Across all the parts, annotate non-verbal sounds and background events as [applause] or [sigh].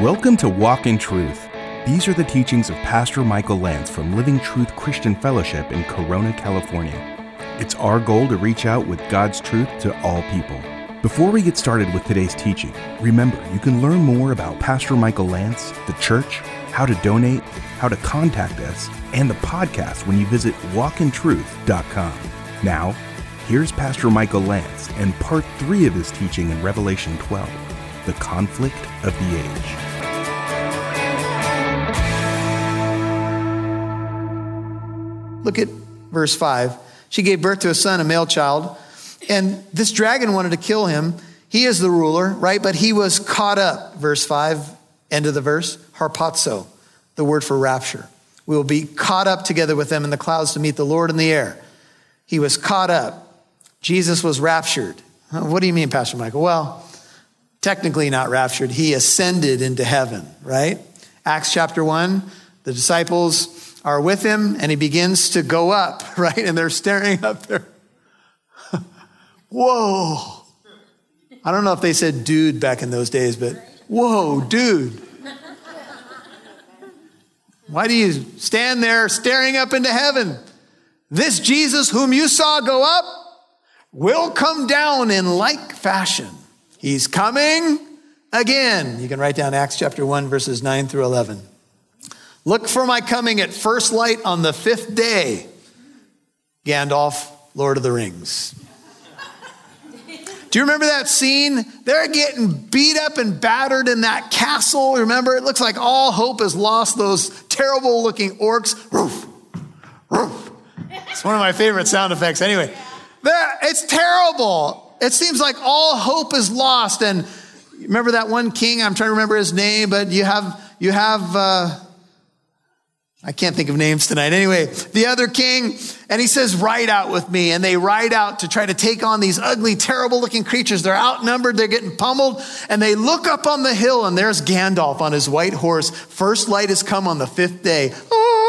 Welcome to Walk in Truth. These are the teachings of Pastor Michael Lance from Living Truth Christian Fellowship in Corona, California. It's our goal to reach out with God's truth to all people. Before we get started with today's teaching, remember you can learn more about Pastor Michael Lance, the church, how to donate, how to contact us, and the podcast when you visit walkintruth.com. Now, here's Pastor Michael Lance and part three of his teaching in Revelation 12 the conflict of the age. Look at verse 5. She gave birth to a son, a male child, and this dragon wanted to kill him. He is the ruler, right? But he was caught up. Verse 5, end of the verse, harpazo, the word for rapture. We will be caught up together with them in the clouds to meet the Lord in the air. He was caught up. Jesus was raptured. What do you mean, Pastor Michael? Well, technically not raptured. He ascended into heaven, right? Acts chapter 1, the disciples are with him and he begins to go up, [laughs] right? And they're staring up there. [laughs] whoa. I don't know if they said dude back in those days, but whoa, dude. Why do you stand there staring up into heaven? This Jesus whom you saw go up will come down in like fashion. He's coming again. You can write down Acts chapter 1, verses 9 through 11. Look for my coming at first light on the fifth day. Gandalf, Lord of the Rings. Do you remember that scene? They're getting beat up and battered in that castle. Remember, it looks like all hope is lost. Those terrible looking orcs. Roof, roof. It's one of my favorite sound effects. Anyway, it's terrible. It seems like all hope is lost. And remember that one king? I'm trying to remember his name, but you have you have. Uh, I can't think of names tonight. Anyway, the other king, and he says, ride out with me. And they ride out to try to take on these ugly, terrible looking creatures. They're outnumbered, they're getting pummeled, and they look up on the hill, and there's Gandalf on his white horse. First light has come on the fifth day. Ah!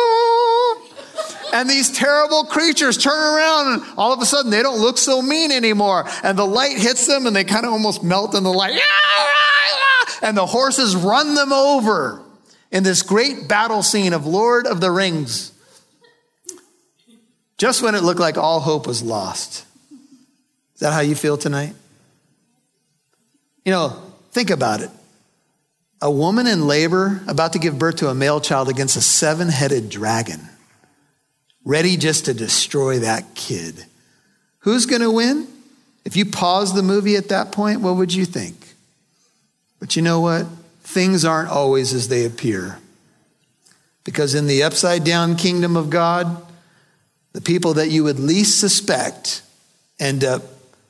And these terrible creatures turn around, and all of a sudden they don't look so mean anymore. And the light hits them, and they kind of almost melt in the light. And the horses run them over in this great battle scene of Lord of the Rings, just when it looked like all hope was lost. Is that how you feel tonight? You know, think about it. A woman in labor about to give birth to a male child against a seven headed dragon, ready just to destroy that kid. Who's going to win? If you pause the movie at that point, what would you think? But you know what? things aren't always as they appear. Because in the upside down kingdom of God, the people that you would least suspect end up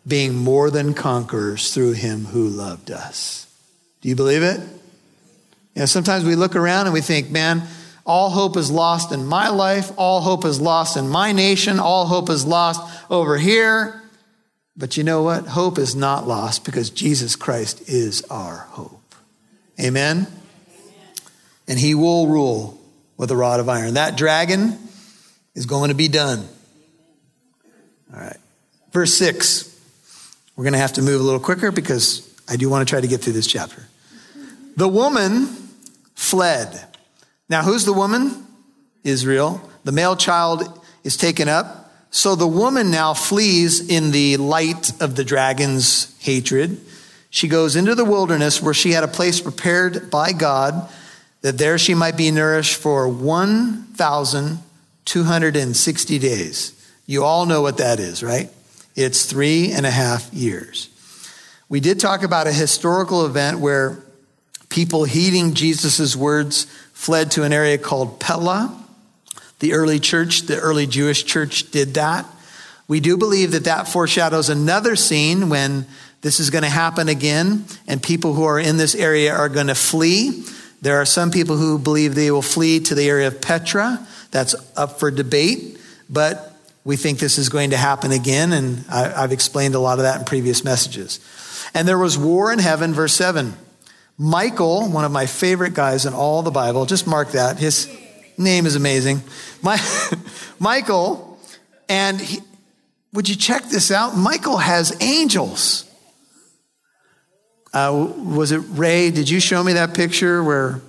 being more than conquerors through him who loved us. Do you believe it? You know, sometimes we look around and we think, man, all hope is lost in my life, all hope is lost in my nation, all hope is lost over here. But you know what? Hope is not lost because Jesus Christ is our hope. Amen? And he will rule with a rod of iron. That dragon is going to be done. All right. Verse 6. We're going to have to move a little quicker because I do want to try to get through this chapter. The woman fled. Now, who's the woman? Israel. The male child is taken up. So the woman now flees in the light of the dragon's hatred. She goes into the wilderness where she had a place prepared by God that there she might be nourished for 1,260 days. You all know what that is, right? It's three and a half years. We did talk about a historical event where people heeding Jesus' words fled to an area called Pella. The early church, the early Jewish church did that. We do believe that that foreshadows another scene when this is going to happen again, and people who are in this area are going to flee. There are some people who believe they will flee to the area of Petra. That's up for debate, but we think this is going to happen again, and I, have explained a lot of that in previous messages. And there was war in heaven, verse 7. Michael, one of my favorite guys in all the Bible, just mark that. His name is amazing. My, [laughs] Michael, and he, would you check this out? Michael has angels. Uh, was it Ray? Did you show me that picture where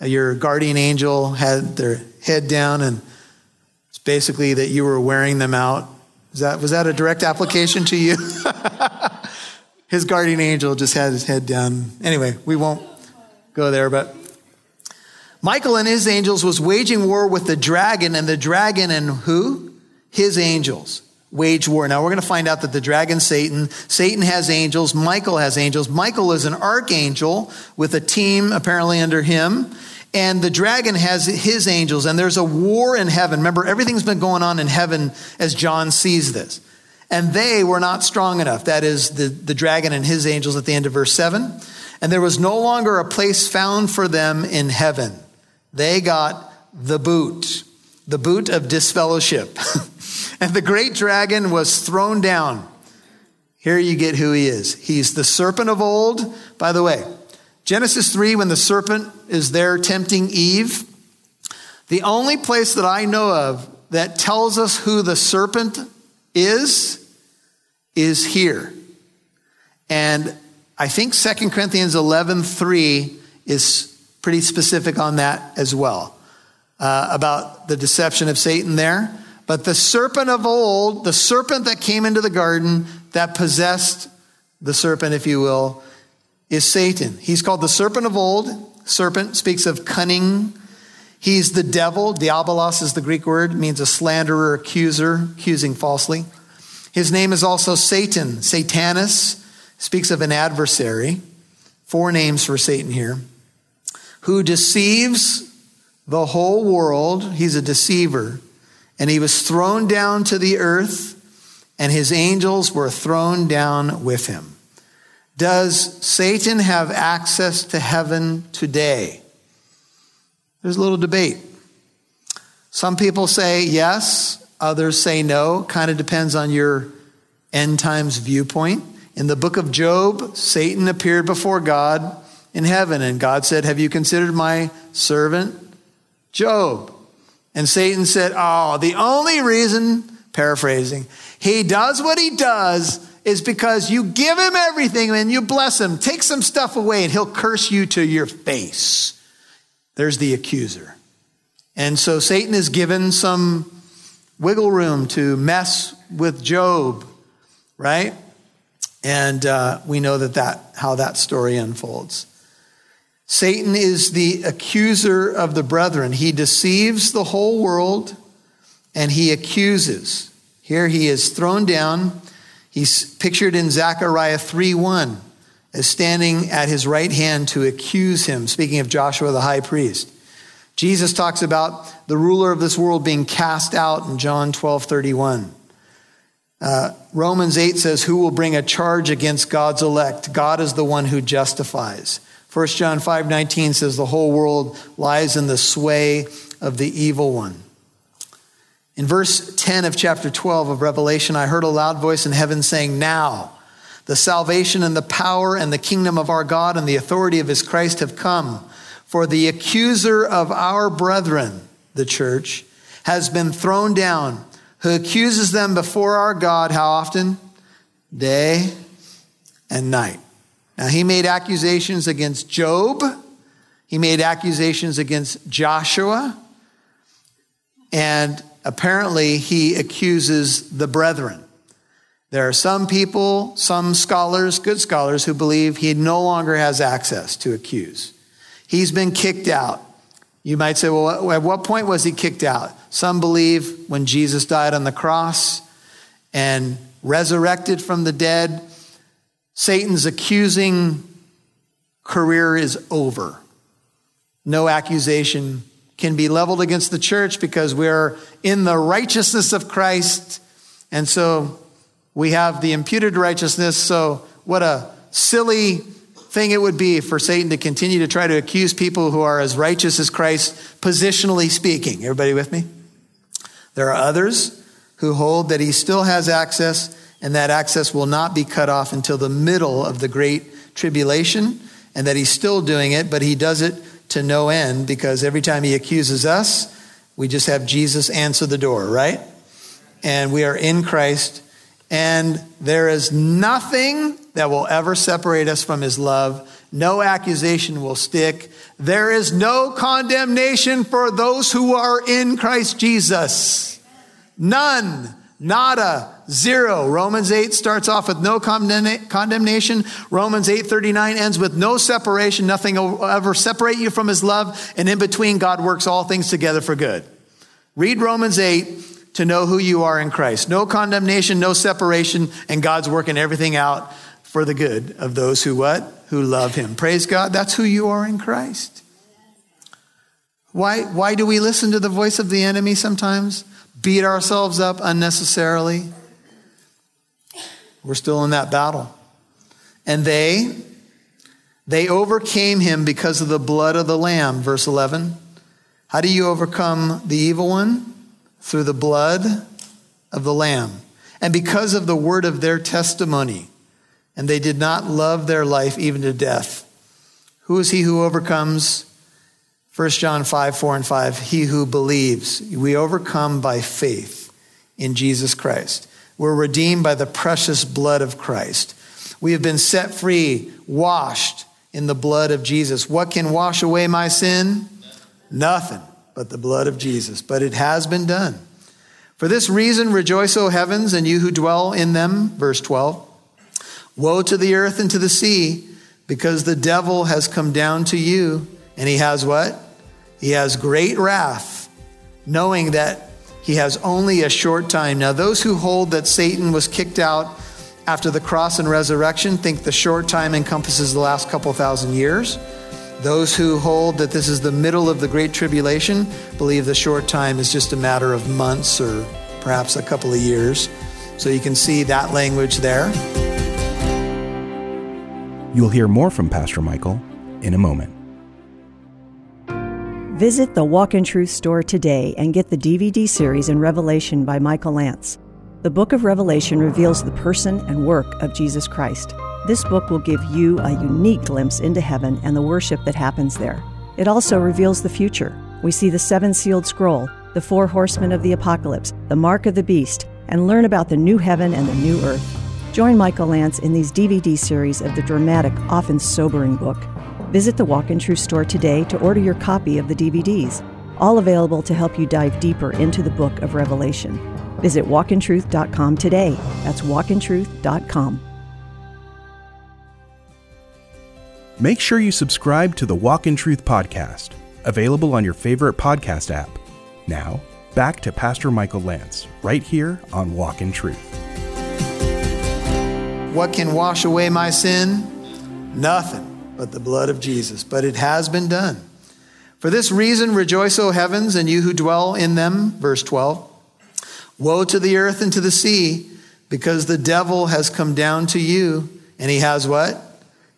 your guardian angel had their head down and it's basically that you were wearing them out? Is that, was that a direct application to you? [laughs] his guardian angel just had his head down. Anyway, we won't go there, but Michael and his angels was waging war with the dragon, and the dragon and who? His angels wage war. Now we're going to find out that the dragon Satan, Satan has angels, Michael has angels. Michael is an archangel with a team apparently under him. And the dragon has his angels, and there's a war in heaven. Remember, everything's been going on in heaven as John sees this. And they were not strong enough. That is the, the dragon and his angels at the end of verse 7. And there was no longer a place found for them in heaven. They got the boot, the boot of disfellowship. [laughs] and the great dragon was thrown down. Here you get who he is. He's the serpent of old. By the way, Genesis 3, when the serpent is there tempting Eve, the only place that I know of that tells us who the serpent is, is here. And I think 2 Corinthians 11 3 is pretty specific on that as well uh, about the deception of Satan there. But the serpent of old, the serpent that came into the garden that possessed the serpent, if you will, is Satan. He's called the serpent of old. Serpent speaks of cunning. He's the devil. Diabolos is the Greek word, means a slanderer, accuser, accusing falsely. His name is also Satan. Satanus speaks of an adversary. Four names for Satan here. Who deceives the whole world. He's a deceiver. And he was thrown down to the earth, and his angels were thrown down with him. Does Satan have access to heaven today? There's a little debate. Some people say yes, others say no. Kind of depends on your end times viewpoint. In the book of Job, Satan appeared before God in heaven, and God said, Have you considered my servant Job? And Satan said, Oh, the only reason, paraphrasing, he does what he does is because you give him everything and you bless him. Take some stuff away and he'll curse you to your face. There's the accuser. And so Satan is given some wiggle room to mess with Job, right? And uh, we know that, that how that story unfolds. Satan is the accuser of the brethren. He deceives the whole world and he accuses. Here he is thrown down. He's pictured in Zechariah 3 1 as standing at his right hand to accuse him, speaking of Joshua the high priest. Jesus talks about the ruler of this world being cast out in John 12 31. Uh, Romans 8 says, Who will bring a charge against God's elect? God is the one who justifies. 1 John 5:19 says the whole world lies in the sway of the evil one. In verse 10 of chapter 12 of Revelation, I heard a loud voice in heaven saying, Now the salvation and the power and the kingdom of our God and the authority of his Christ have come. For the accuser of our brethren, the church, has been thrown down, who accuses them before our God, how often? Day and night. Now, he made accusations against Job, he made accusations against Joshua, and apparently he accuses the brethren. There are some people, some scholars, good scholars, who believe he no longer has access to accuse. He's been kicked out. You might say, well, at what point was he kicked out? Some believe when Jesus died on the cross and resurrected from the dead, Satan's accusing career is over. No accusation can be leveled against the church because we're in the righteousness of Christ. And so we have the imputed righteousness. So, what a silly thing it would be for Satan to continue to try to accuse people who are as righteous as Christ, positionally speaking. Everybody with me? There are others who hold that he still has access and that access will not be cut off until the middle of the great tribulation, and that he's still doing it, but he does it to no end because every time he accuses us, we just have Jesus answer the door, right? And we are in Christ And there is nothing that will ever separate us from his love. No accusation will stick. There is no condemnation for those who are in Christ Jesus. None. Nada. Zero. Romans 8 starts off with no condemnation. Romans 8:39 ends with no separation. Nothing will ever separate you from his love. And in between, God works all things together for good. Read Romans 8 to know who you are in Christ. No condemnation, no separation, and God's working everything out for the good of those who what? Who love him. Praise God. That's who you are in Christ. Why, why do we listen to the voice of the enemy sometimes? Beat ourselves up unnecessarily? We're still in that battle. And they, they overcame him because of the blood of the Lamb, verse 11. How do you overcome the evil one? Through the blood of the Lamb. And because of the word of their testimony. And they did not love their life even to death. Who is he who overcomes? 1 John 5, 4 and 5. He who believes. We overcome by faith in Jesus Christ. We're redeemed by the precious blood of Christ. We have been set free, washed in the blood of Jesus. What can wash away my sin? Nothing but the blood of Jesus. But it has been done. For this reason, rejoice, O heavens, and you who dwell in them. Verse 12. Woe to the earth and to the sea, because the devil has come down to you, and he has what? He has great wrath, knowing that he has only a short time. Now, those who hold that Satan was kicked out after the cross and resurrection think the short time encompasses the last couple thousand years. Those who hold that this is the middle of the Great Tribulation believe the short time is just a matter of months or perhaps a couple of years. So you can see that language there. You'll hear more from Pastor Michael in a moment. Visit the Walk in Truth store today and get the DVD series in Revelation by Michael Lance. The book of Revelation reveals the person and work of Jesus Christ. This book will give you a unique glimpse into heaven and the worship that happens there. It also reveals the future. We see the seven sealed scroll, the four horsemen of the apocalypse, the mark of the beast, and learn about the new heaven and the new earth. Join Michael Lance in these DVD series of the dramatic, often sobering book. Visit the Walk in Truth store today to order your copy of the DVDs, all available to help you dive deeper into the book of Revelation. Visit walkintruth.com today. That's walkintruth.com. Make sure you subscribe to the Walk in Truth podcast, available on your favorite podcast app. Now, back to Pastor Michael Lance, right here on Walk in Truth. What can wash away my sin? Nothing but the blood of Jesus. But it has been done. For this reason, rejoice, O heavens, and you who dwell in them. Verse 12. Woe to the earth and to the sea, because the devil has come down to you, and he has what?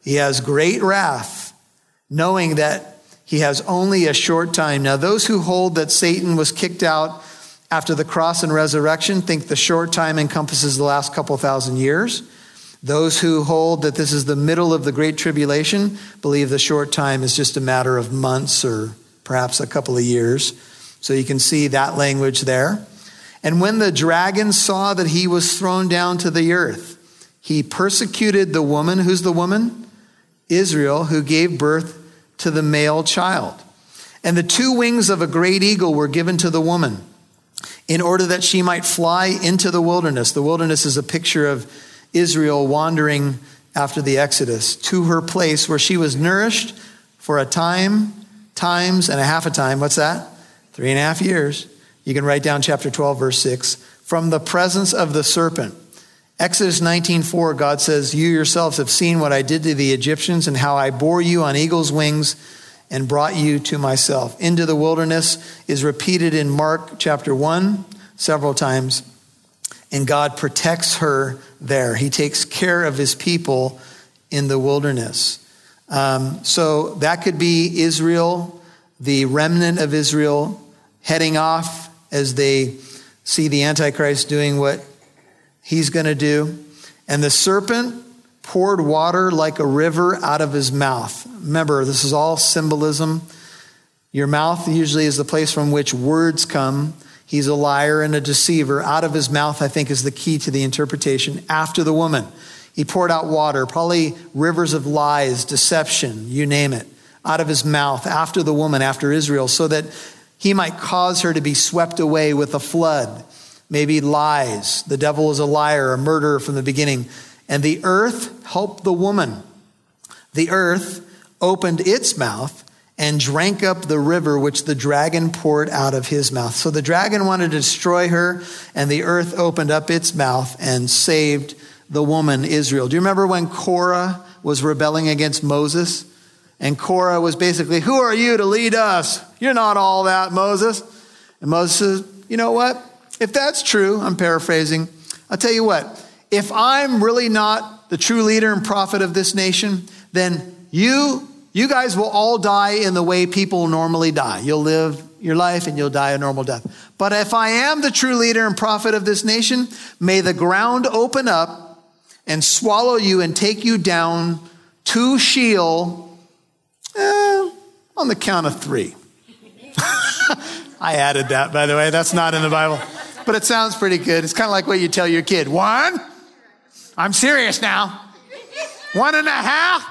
He has great wrath, knowing that he has only a short time. Now, those who hold that Satan was kicked out after the cross and resurrection think the short time encompasses the last couple thousand years. Those who hold that this is the middle of the Great Tribulation believe the short time is just a matter of months or perhaps a couple of years. So you can see that language there. And when the dragon saw that he was thrown down to the earth, he persecuted the woman. Who's the woman? Israel, who gave birth to the male child. And the two wings of a great eagle were given to the woman in order that she might fly into the wilderness. The wilderness is a picture of Israel wandering after the Exodus to her place where she was nourished for a time, times, and a half a time. What's that? Three and a half years. You can write down chapter 12, verse 6. From the presence of the serpent. Exodus 19:4 God says, "You yourselves have seen what I did to the Egyptians and how I bore you on eagle's wings and brought you to myself." Into the wilderness is repeated in Mark chapter 1 several times and God protects her there. He takes care of his people in the wilderness. Um, so that could be Israel, the remnant of Israel, heading off as they see the Antichrist doing what he's going to do. And the serpent poured water like a river out of his mouth. Remember, this is all symbolism. Your mouth usually is the place from which words come. He's a liar and a deceiver. Out of his mouth, I think, is the key to the interpretation. After the woman, he poured out water, probably rivers of lies, deception, you name it, out of his mouth after the woman, after Israel, so that he might cause her to be swept away with a flood. Maybe lies. The devil is a liar, a murderer from the beginning. And the earth helped the woman. The earth opened its mouth and drank up the river which the dragon poured out of his mouth. So the dragon wanted to destroy her, and the earth opened up its mouth and saved the woman Israel. Do you remember when Korah was rebelling against Moses? And Korah was basically, Who are you to lead us? You're not all that, Moses. And Moses says, You know what? If that's true, I'm paraphrasing, I'll tell you what, if I'm really not the true leader and prophet of this nation, then you you guys will all die in the way people normally die. You'll live your life and you'll die a normal death. But if I am the true leader and prophet of this nation, may the ground open up and swallow you and take you down to Sheol eh, on the count of three. [laughs] I added that, by the way. That's not in the Bible. But it sounds pretty good. It's kind of like what you tell your kid one, I'm serious now, one and a half,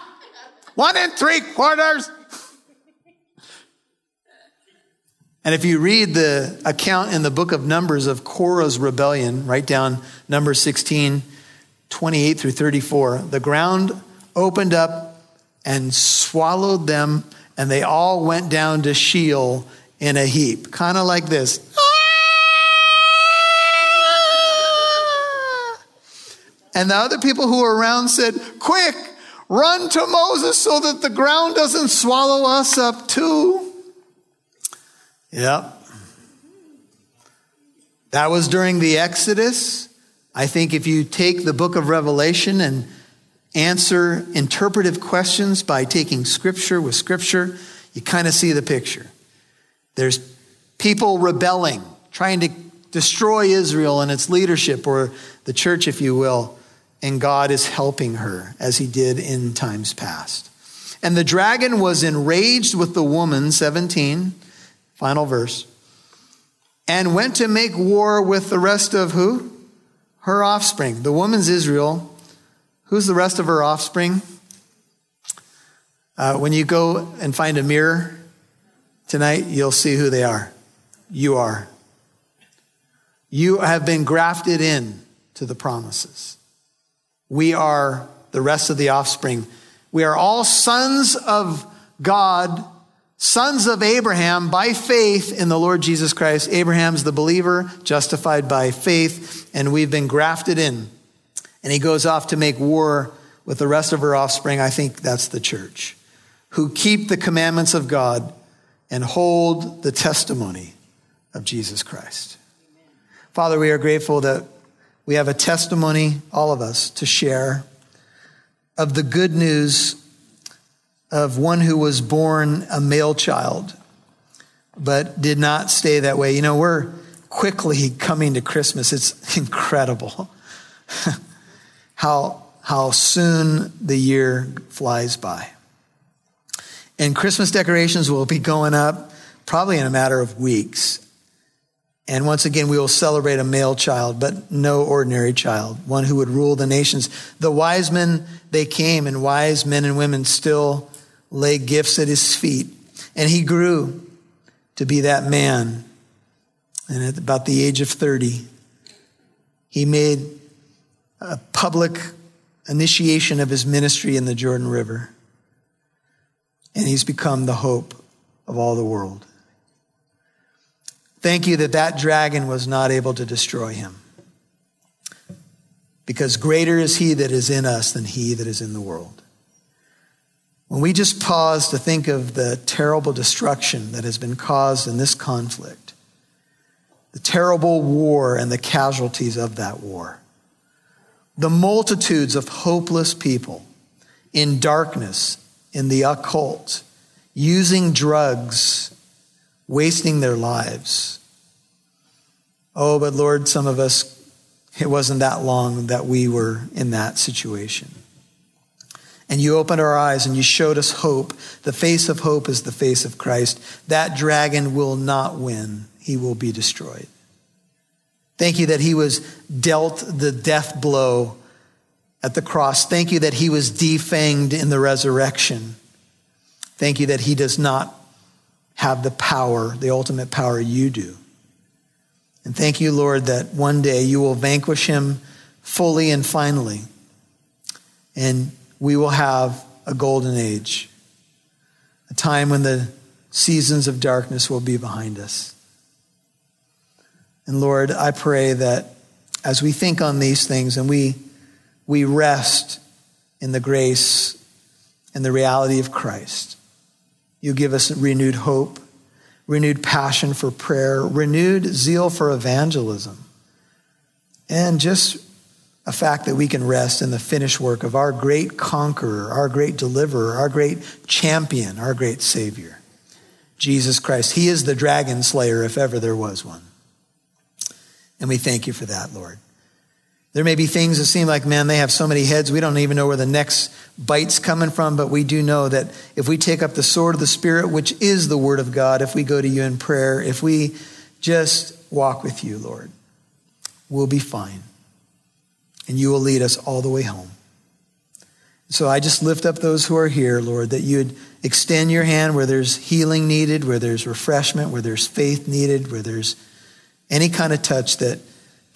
one and three quarters. And if you read the account in the book of Numbers of Korah's rebellion, write down number 16, 28 through 34, the ground opened up and swallowed them, and they all went down to Sheol in a heap. Kind of like this. And the other people who were around said, Quick, Run to Moses so that the ground doesn't swallow us up too. Yep. That was during the Exodus. I think if you take the book of Revelation and answer interpretive questions by taking scripture with scripture, you kind of see the picture. There's people rebelling, trying to destroy Israel and its leadership, or the church, if you will and God is helping her as he did in times past. And the dragon was enraged with the woman, 17, final verse, and went to make war with the rest of who? Her offspring. The woman's Israel. Who's the rest of her offspring? Uh, when you go and find a mirror tonight, you'll see who they are. You are. You have been grafted in to the promises. We are the rest of the offspring. We are all sons of God, sons of Abraham by faith in the Lord Jesus Christ. Abraham's the believer, justified by faith, and we've been grafted in. And he goes off to make war with the rest of her offspring. I think that's the church, who keep the commandments of God and hold the testimony of Jesus Christ. Father, we are grateful that we have a testimony, all of us, to share of the good news of one who was born a male child, but did not stay that way. You know, we're quickly coming to Christmas. It's [laughs] incredible [laughs] how, how soon the year flies by. And Christmas decorations will be going up probably in a matter of weeks. And once again, we will celebrate a male child, but no ordinary child, one who would rule the nations. The wise men, they came, and wise men and women still lay gifts at his feet. And he grew to be that man. And at about the age of 30, he made a public initiation of his ministry in the Jordan River. And he's become the hope of all the world. Thank you that that dragon was not able to destroy him. Because greater is he that is in us than he that is in the world. When we just pause to think of the terrible destruction that has been caused in this conflict, the terrible war and the casualties of that war, the multitudes of hopeless people in darkness, in the occult, using drugs wasting their lives. Oh, but Lord, some of us, it wasn't that long that we were in that situation. And you opened our eyes and you showed us hope. The face of hope is the face of Christ. That dragon will not win, he will be destroyed. Thank you that he was dealt the death blow at the cross. Thank you that he was defanged in the resurrection. Thank you that he does not have the power, the ultimate power you do. And thank you, Lord, that one day you will vanquish him fully and finally. And we will have a golden age, a time when the seasons of darkness will be behind us. And Lord, I pray that as we think on these things and we, we rest in the grace and the reality of Christ, you give us renewed hope, renewed passion for prayer, renewed zeal for evangelism, and just a fact that we can rest in the finished work of our great conqueror, our great deliverer, our great champion, our great Savior, Jesus Christ. He is the dragon slayer, if ever there was one. And we thank you for that, Lord. There may be things that seem like, man, they have so many heads, we don't even know where the next bite's coming from, but we do know that if we take up the sword of the Spirit, which is the Word of God, if we go to you in prayer, if we just walk with you, Lord, we'll be fine and you will lead us all the way home. So I just lift up those who are here, Lord, that you'd extend your hand where there's healing needed, where there's refreshment, where there's faith needed, where there's any kind of touch that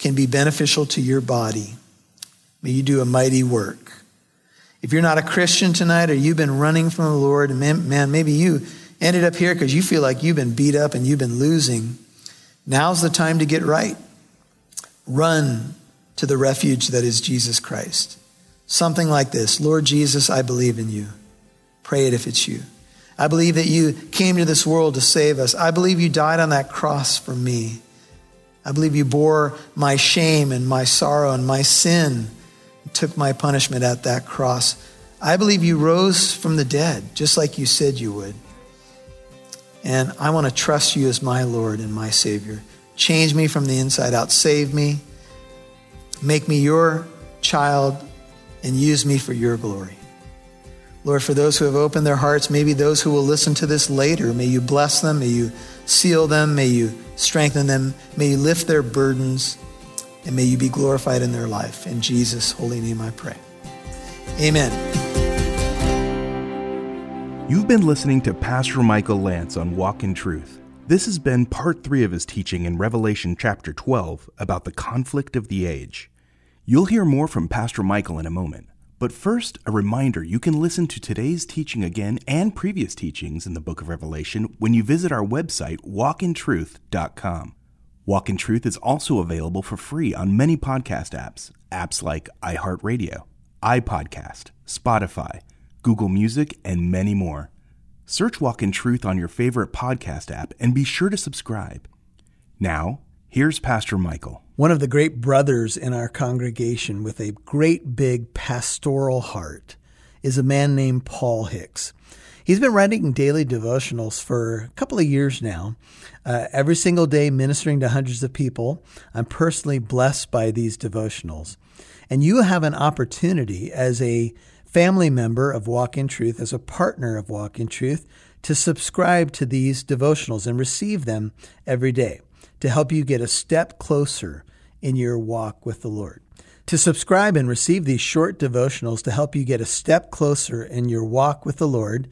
can be beneficial to your body. May you do a mighty work. If you're not a Christian tonight or you've been running from the Lord, man, man maybe you ended up here because you feel like you've been beat up and you've been losing. Now's the time to get right. Run to the refuge that is Jesus Christ. Something like this Lord Jesus, I believe in you. Pray it if it's you. I believe that you came to this world to save us. I believe you died on that cross for me. I believe you bore my shame and my sorrow and my sin, and took my punishment at that cross. I believe you rose from the dead, just like you said you would. And I want to trust you as my Lord and my Savior. Change me from the inside out. Save me. Make me your child and use me for your glory. Lord, for those who have opened their hearts, maybe those who will listen to this later, may you bless them, may you seal them, may you strengthen them, may you lift their burdens, and may you be glorified in their life. In Jesus' holy name I pray. Amen. You've been listening to Pastor Michael Lance on Walk in Truth. This has been part three of his teaching in Revelation chapter 12 about the conflict of the age. You'll hear more from Pastor Michael in a moment. But first, a reminder you can listen to today's teaching again and previous teachings in the book of Revelation when you visit our website, walkintruth.com. Walk in Truth is also available for free on many podcast apps, apps like iHeartRadio, iPodcast, Spotify, Google Music, and many more. Search Walk in Truth on your favorite podcast app and be sure to subscribe. Now, here's Pastor Michael. One of the great brothers in our congregation with a great big pastoral heart is a man named Paul Hicks. He's been writing daily devotionals for a couple of years now, uh, every single day ministering to hundreds of people. I'm personally blessed by these devotionals. And you have an opportunity as a family member of Walk in Truth, as a partner of Walk in Truth, to subscribe to these devotionals and receive them every day to help you get a step closer in your walk with the Lord. To subscribe and receive these short devotionals to help you get a step closer in your walk with the Lord,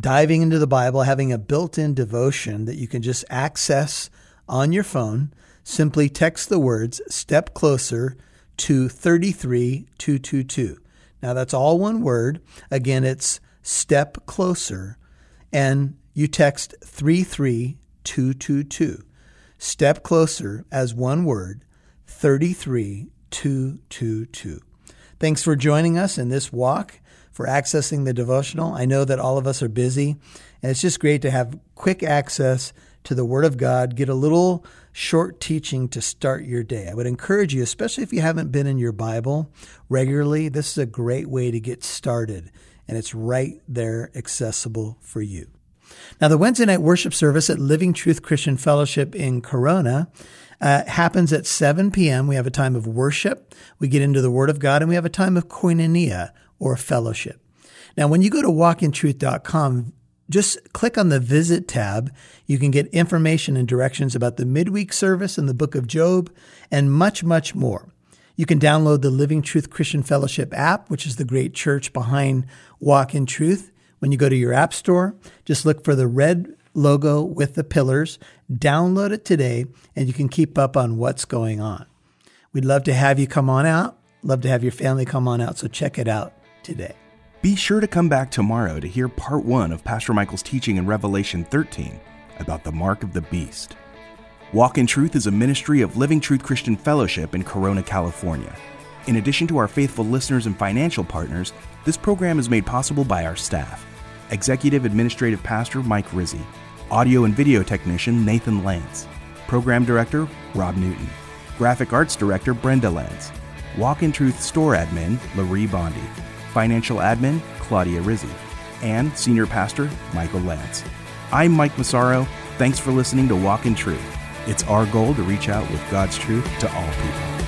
diving into the Bible, having a built in devotion that you can just access on your phone, simply text the words step closer to 33222. Now that's all one word. Again, it's step closer, and you text 33222. Step closer as one word, 33222. Thanks for joining us in this walk, for accessing the devotional. I know that all of us are busy, and it's just great to have quick access to the Word of God, get a little short teaching to start your day. I would encourage you, especially if you haven't been in your Bible regularly, this is a great way to get started, and it's right there accessible for you. Now, the Wednesday night worship service at Living Truth Christian Fellowship in Corona uh, happens at 7 p.m. We have a time of worship. We get into the Word of God, and we have a time of koinonia or fellowship. Now, when you go to walkintruth.com, just click on the Visit tab. You can get information and directions about the midweek service and the book of Job and much, much more. You can download the Living Truth Christian Fellowship app, which is the great church behind Walk in Truth. When you go to your app store, just look for the red logo with the pillars, download it today, and you can keep up on what's going on. We'd love to have you come on out. Love to have your family come on out. So check it out today. Be sure to come back tomorrow to hear part one of Pastor Michael's teaching in Revelation 13 about the mark of the beast. Walk in Truth is a ministry of Living Truth Christian Fellowship in Corona, California. In addition to our faithful listeners and financial partners, this program is made possible by our staff Executive Administrative Pastor Mike Rizzi, Audio and Video Technician Nathan Lance, Program Director Rob Newton, Graphic Arts Director Brenda Lance, Walk in Truth Store Admin Laree Bondi, Financial Admin, Claudia Rizzi, and Senior Pastor, Michael Lance. I'm Mike Massaro. Thanks for listening to Walk in Truth. It's our goal to reach out with God's truth to all people.